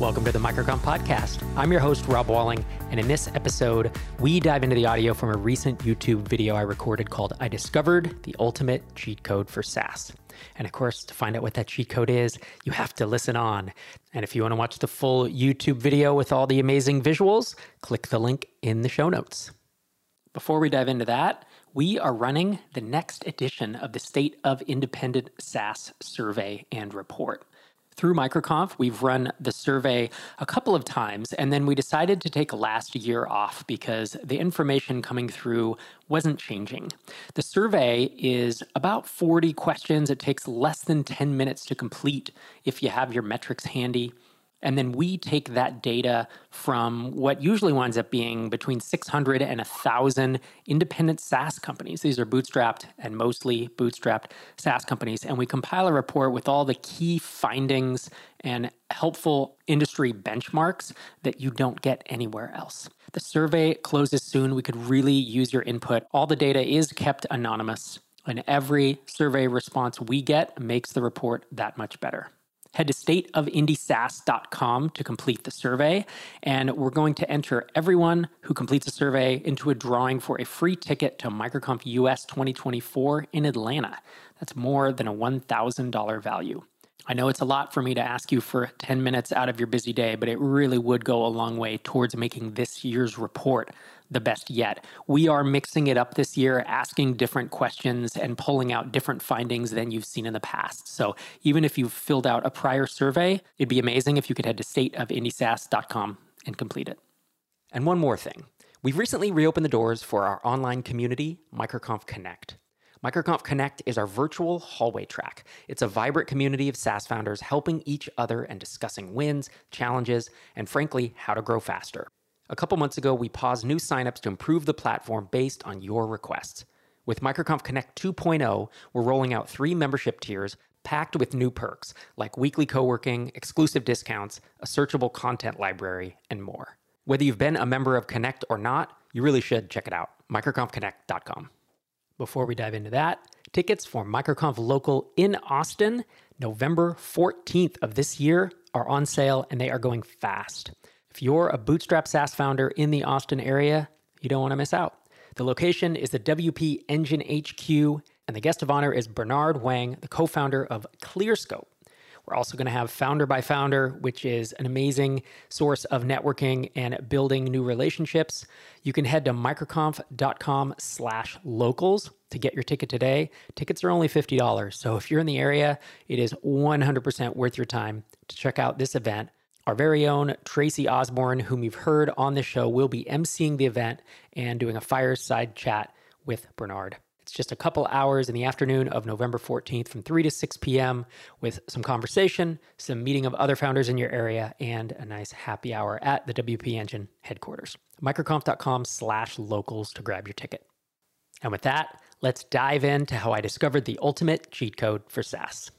Welcome to the MicroConf Podcast. I'm your host, Rob Walling, and in this episode, we dive into the audio from a recent YouTube video I recorded called I Discovered the Ultimate Cheat Code for SaaS. And of course, to find out what that cheat code is, you have to listen on. And if you want to watch the full YouTube video with all the amazing visuals, click the link in the show notes. Before we dive into that, we are running the next edition of the State of Independent SaaS survey and report through MicroConf, we've run the survey a couple of times, and then we decided to take last year off because the information coming through wasn't changing. The survey is about 40 questions. It takes less than 10 minutes to complete if you have your metrics handy. And then we take that data from what usually winds up being between 600 and 1,000 independent SaaS companies. These are bootstrapped and mostly bootstrapped SaaS companies. And we compile a report with all the key findings and helpful industry benchmarks that you don't get anywhere else. The survey closes soon. We could really use your input. All the data is kept anonymous, and every survey response we get makes the report that much better head to stateofindysaas.com to complete the survey. And we're going to enter everyone who completes the survey into a drawing for a free ticket to MicroConf US 2024 in Atlanta. That's more than a $1,000 value. I know it's a lot for me to ask you for 10 minutes out of your busy day, but it really would go a long way towards making this year's report the best yet. We are mixing it up this year, asking different questions and pulling out different findings than you've seen in the past. So even if you've filled out a prior survey, it'd be amazing if you could head to stateofindysaas.com and complete it. And one more thing. We've recently reopened the doors for our online community, MicroConf Connect. MicroConf Connect is our virtual hallway track. It's a vibrant community of SaaS founders helping each other and discussing wins, challenges, and frankly, how to grow faster. A couple months ago, we paused new signups to improve the platform based on your requests. With MicroConf Connect 2.0, we're rolling out three membership tiers packed with new perks like weekly co working, exclusive discounts, a searchable content library, and more. Whether you've been a member of Connect or not, you really should check it out. MicroConfConnect.com. Before we dive into that, tickets for MicroConf Local in Austin, November 14th of this year, are on sale and they are going fast. If you're a bootstrap SaaS founder in the Austin area, you don't want to miss out. The location is the WP Engine HQ, and the guest of honor is Bernard Huang, the co founder of ClearScope. We're also going to have Founder by Founder, which is an amazing source of networking and building new relationships. You can head to microconf.com slash locals to get your ticket today. Tickets are only $50. So if you're in the area, it is 100% worth your time to check out this event. Our very own Tracy Osborn, whom you've heard on the show, will be emceeing the event and doing a fireside chat with Bernard. It's just a couple hours in the afternoon of November 14th from 3 to 6 p.m. with some conversation, some meeting of other founders in your area, and a nice happy hour at the WP Engine headquarters. Microconf.com slash locals to grab your ticket. And with that, let's dive into how I discovered the ultimate cheat code for SaaS.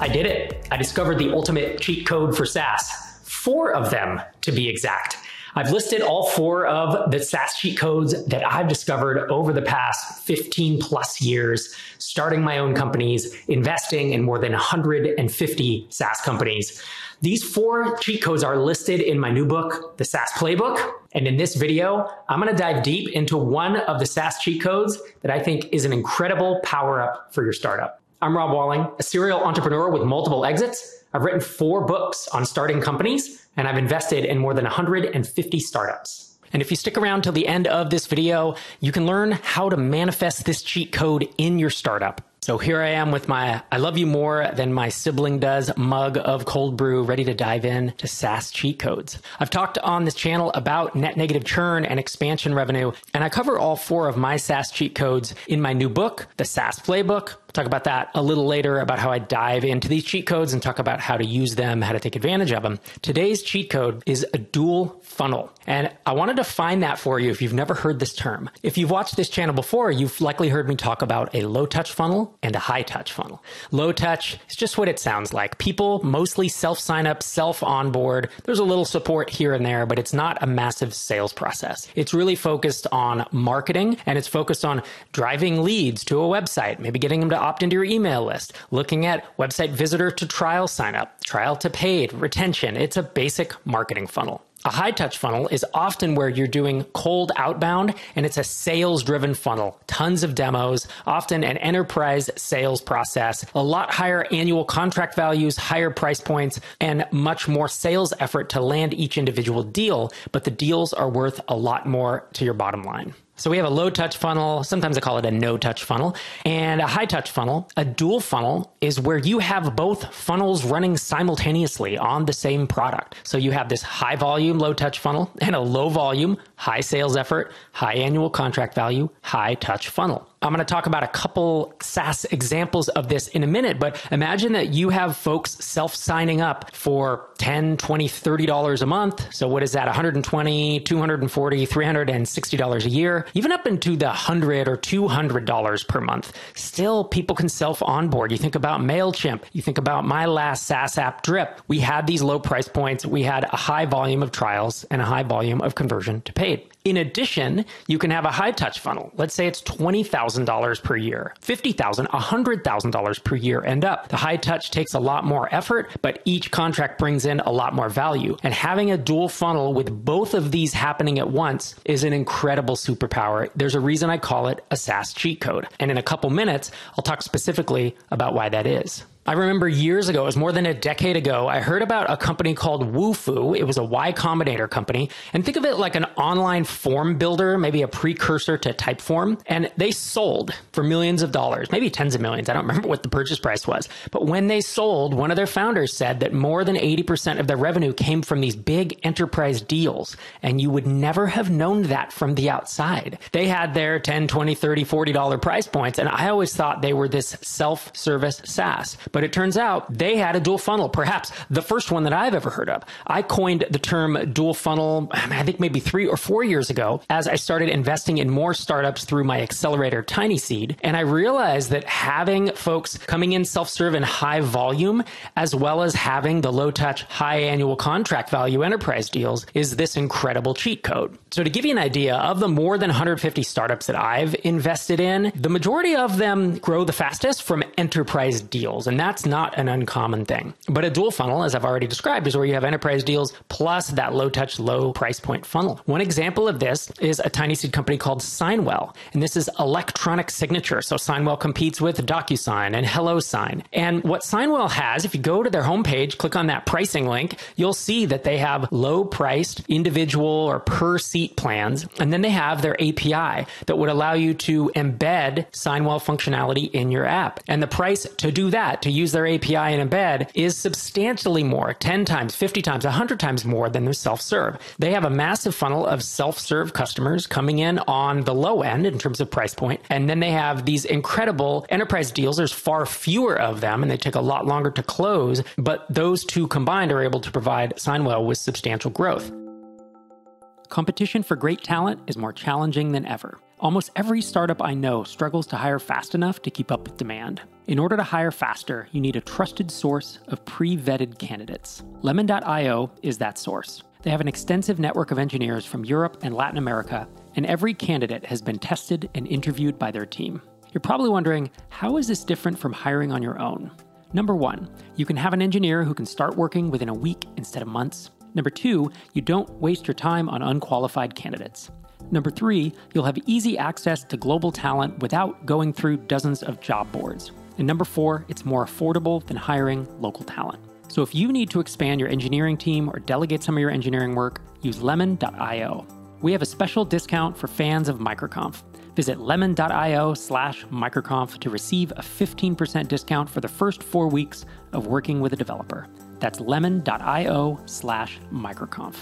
I did it. I discovered the ultimate cheat code for SaaS. Four of them, to be exact. I've listed all four of the SaaS cheat codes that I've discovered over the past 15 plus years, starting my own companies, investing in more than 150 SaaS companies. These four cheat codes are listed in my new book, The SaaS Playbook. And in this video, I'm going to dive deep into one of the SaaS cheat codes that I think is an incredible power up for your startup. I'm Rob Walling, a serial entrepreneur with multiple exits. I've written four books on starting companies, and I've invested in more than 150 startups. And if you stick around till the end of this video, you can learn how to manifest this cheat code in your startup. So here I am with my I love you more than my sibling does mug of cold brew ready to dive in to SaaS cheat codes. I've talked on this channel about net negative churn and expansion revenue, and I cover all four of my SaaS cheat codes in my new book, The SaaS Playbook. Talk about that a little later about how I dive into these cheat codes and talk about how to use them, how to take advantage of them. Today's cheat code is a dual funnel. And I wanted to find that for you if you've never heard this term. If you've watched this channel before, you've likely heard me talk about a low touch funnel and a high touch funnel. Low touch is just what it sounds like. People mostly self sign up, self onboard. There's a little support here and there, but it's not a massive sales process. It's really focused on marketing and it's focused on driving leads to a website, maybe getting them to opt into your email list, looking at website visitor to trial sign up, trial to paid, retention. It's a basic marketing funnel. A high touch funnel is often where you're doing cold outbound and it's a sales driven funnel. Tons of demos, often an enterprise sales process, a lot higher annual contract values, higher price points, and much more sales effort to land each individual deal. But the deals are worth a lot more to your bottom line. So we have a low touch funnel. Sometimes I call it a no touch funnel and a high touch funnel. A dual funnel is where you have both funnels running simultaneously on the same product. So you have this high volume, low touch funnel and a low volume, high sales effort, high annual contract value, high touch funnel. I'm going to talk about a couple SaaS examples of this in a minute, but imagine that you have folks self signing up for 10, 20, 30 dollars a month. So what is that? 120, 240, 360 dollars a year, even up into the 100 or 200 dollars per month. Still people can self onboard. You think about Mailchimp, you think about my last SaaS app Drip. We had these low price points, we had a high volume of trials and a high volume of conversion to paid. In addition, you can have a high touch funnel. Let's say it's $20,000 per year, $50,000, $100,000 per year and up. The high touch takes a lot more effort, but each contract brings in a lot more value. And having a dual funnel with both of these happening at once is an incredible superpower. There's a reason I call it a SaaS cheat code. And in a couple minutes, I'll talk specifically about why that is. I remember years ago, it was more than a decade ago, I heard about a company called Wufoo. It was a Y Combinator company. And think of it like an online form builder, maybe a precursor to Typeform. And they sold for millions of dollars, maybe tens of millions. I don't remember what the purchase price was. But when they sold, one of their founders said that more than 80% of their revenue came from these big enterprise deals. And you would never have known that from the outside. They had their 10, 20, 30, 40 dollar price points. And I always thought they were this self-service SaaS. But it turns out they had a dual funnel, perhaps the first one that I've ever heard of. I coined the term dual funnel, um, I think maybe three or four years ago as I started investing in more startups through my accelerator Tiny Seed. And I realized that having folks coming in self serve in high volume, as well as having the low touch, high annual contract value enterprise deals is this incredible cheat code. So to give you an idea of the more than 150 startups that I've invested in, the majority of them grow the fastest from enterprise deals. And that's not an uncommon thing. But a dual funnel, as I've already described, is where you have enterprise deals plus that low touch, low price point funnel. One example of this is a tiny seed company called Signwell. And this is electronic signature. So Signwell competes with DocuSign and HelloSign. And what Signwell has, if you go to their homepage, click on that pricing link, you'll see that they have low priced individual or per seat plans. And then they have their API that would allow you to embed Signwell functionality in your app. And the price to do that, to use their API and embed is substantially more 10 times, 50 times, 100 times more than their self serve. They have a massive funnel of self serve customers coming in on the low end in terms of price point. And then they have these incredible enterprise deals. There's far fewer of them and they take a lot longer to close. But those two combined are able to provide Signwell with substantial growth. Competition for great talent is more challenging than ever. Almost every startup I know struggles to hire fast enough to keep up with demand. In order to hire faster, you need a trusted source of pre vetted candidates. Lemon.io is that source. They have an extensive network of engineers from Europe and Latin America, and every candidate has been tested and interviewed by their team. You're probably wondering how is this different from hiring on your own? Number one, you can have an engineer who can start working within a week instead of months. Number two, you don't waste your time on unqualified candidates. Number three, you'll have easy access to global talent without going through dozens of job boards. And number four, it's more affordable than hiring local talent. So if you need to expand your engineering team or delegate some of your engineering work, use lemon.io. We have a special discount for fans of MicroConf. Visit lemon.io slash microconf to receive a 15% discount for the first four weeks of working with a developer. That's lemon.io slash microconf.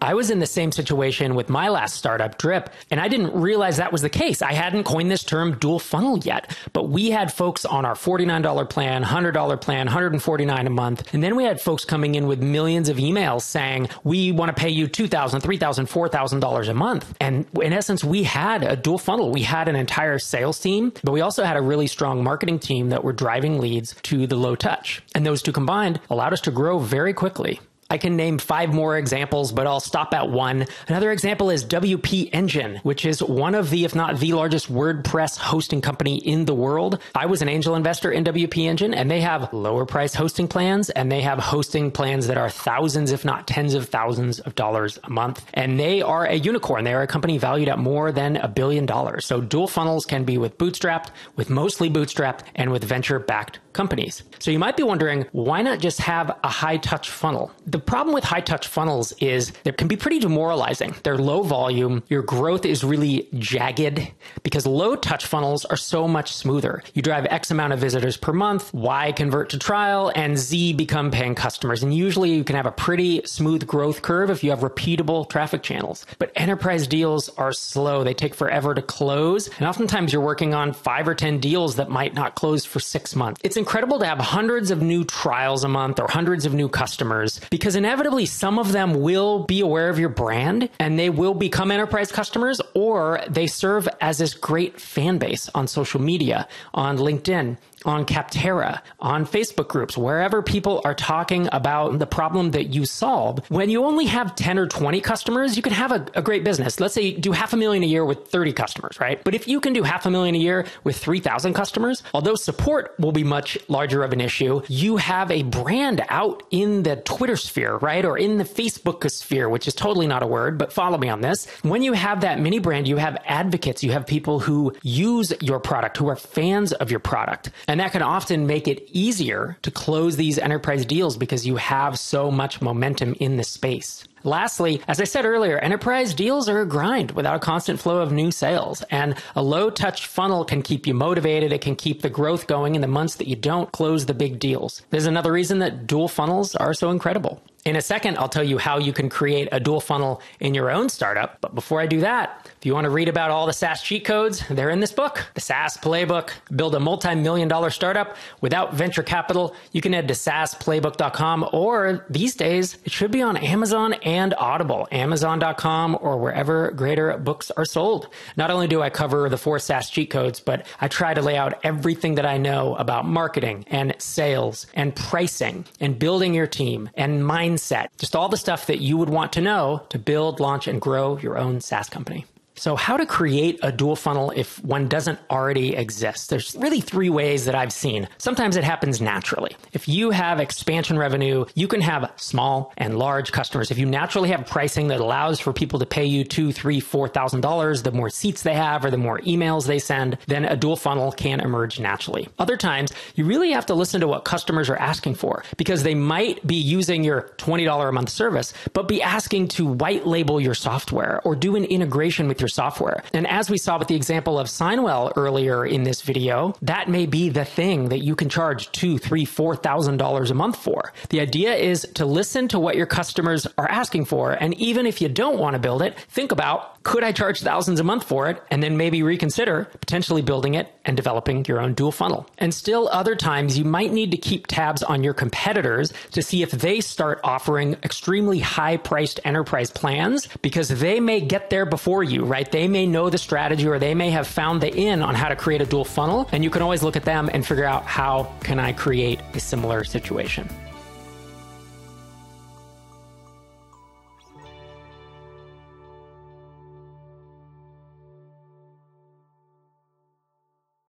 I was in the same situation with my last startup, Drip, and I didn't realize that was the case. I hadn't coined this term dual funnel yet, but we had folks on our $49 plan, $100 plan, 149 a month, and then we had folks coming in with millions of emails saying, "We want to pay you $2,000, $3,000, $4,000 a month." And in essence, we had a dual funnel. We had an entire sales team, but we also had a really strong marketing team that were driving leads to the low touch. And those two combined allowed us to grow very quickly. I can name five more examples, but I'll stop at one. Another example is WP Engine, which is one of the, if not the largest WordPress hosting company in the world. I was an angel investor in WP Engine and they have lower price hosting plans and they have hosting plans that are thousands, if not tens of thousands of dollars a month. And they are a unicorn. They are a company valued at more than a billion dollars. So dual funnels can be with bootstrapped, with mostly bootstrapped, and with venture backed companies. So you might be wondering, why not just have a high touch funnel? The problem with high touch funnels is they can be pretty demoralizing. They're low volume. Your growth is really jagged because low touch funnels are so much smoother. You drive X amount of visitors per month, Y convert to trial, and Z become paying customers. And usually you can have a pretty smooth growth curve if you have repeatable traffic channels. But enterprise deals are slow. They take forever to close. And oftentimes you're working on five or 10 deals that might not close for six months. It's incredible to have hundreds of new trials a month or hundreds of new customers because inevitably some of them will be aware of your brand and they will become enterprise customers or they serve as this great fan base on social media, on LinkedIn, on Capterra, on Facebook groups, wherever people are talking about the problem that you solve. When you only have 10 or 20 customers, you can have a, a, great business. Let's say do half a million a year with 30 customers, right? But if you can do half a million a year with 3,000 customers, although support will be much larger of an issue, you have a brand out in the Twitter sphere, right? Or in the Facebook sphere, which is totally not a word, but follow me on this. When you have that mini brand, you have advocates, you have people who use your product, who are fans of your product. And that can often make it easier to close these enterprise deals because you have so much momentum in the space. Lastly, as I said earlier, enterprise deals are a grind without a constant flow of new sales. And a low touch funnel can keep you motivated. It can keep the growth going in the months that you don't close the big deals. There's another reason that dual funnels are so incredible. In a second, I'll tell you how you can create a dual funnel in your own startup. But before I do that, if you want to read about all the SaaS cheat codes, they're in this book, The SaaS Playbook. Build a multi million dollar startup without venture capital. You can head to SaaSplaybook.com or these days, it should be on Amazon and Audible, Amazon.com or wherever greater books are sold. Not only do I cover the four SaaS cheat codes, but I try to lay out everything that I know about marketing and sales and pricing and building your team and mindset mindset, just all the stuff that you would want to know to build, launch, and grow your own SaaS company. So, how to create a dual funnel if one doesn't already exist? There's really three ways that I've seen. Sometimes it happens naturally. If you have expansion revenue, you can have small and large customers. If you naturally have pricing that allows for people to pay you two, three, four thousand dollars, the more seats they have or the more emails they send, then a dual funnel can emerge naturally. Other times, you really have to listen to what customers are asking for because they might be using your $20 a month service, but be asking to white label your software or do an integration with your software. And as we saw with the example of Signwell earlier in this video, that may be the thing that you can charge two, three, four thousand dollars a month for. The idea is to listen to what your customers are asking for. And even if you don't want to build it, think about could I charge thousands a month for it? And then maybe reconsider potentially building it and developing your own dual funnel. And still other times you might need to keep tabs on your competitors to see if they start offering extremely high priced enterprise plans because they may get there before you, right? They may know the strategy or they may have found the in on how to create a dual funnel. And you can always look at them and figure out how can I create a similar situation.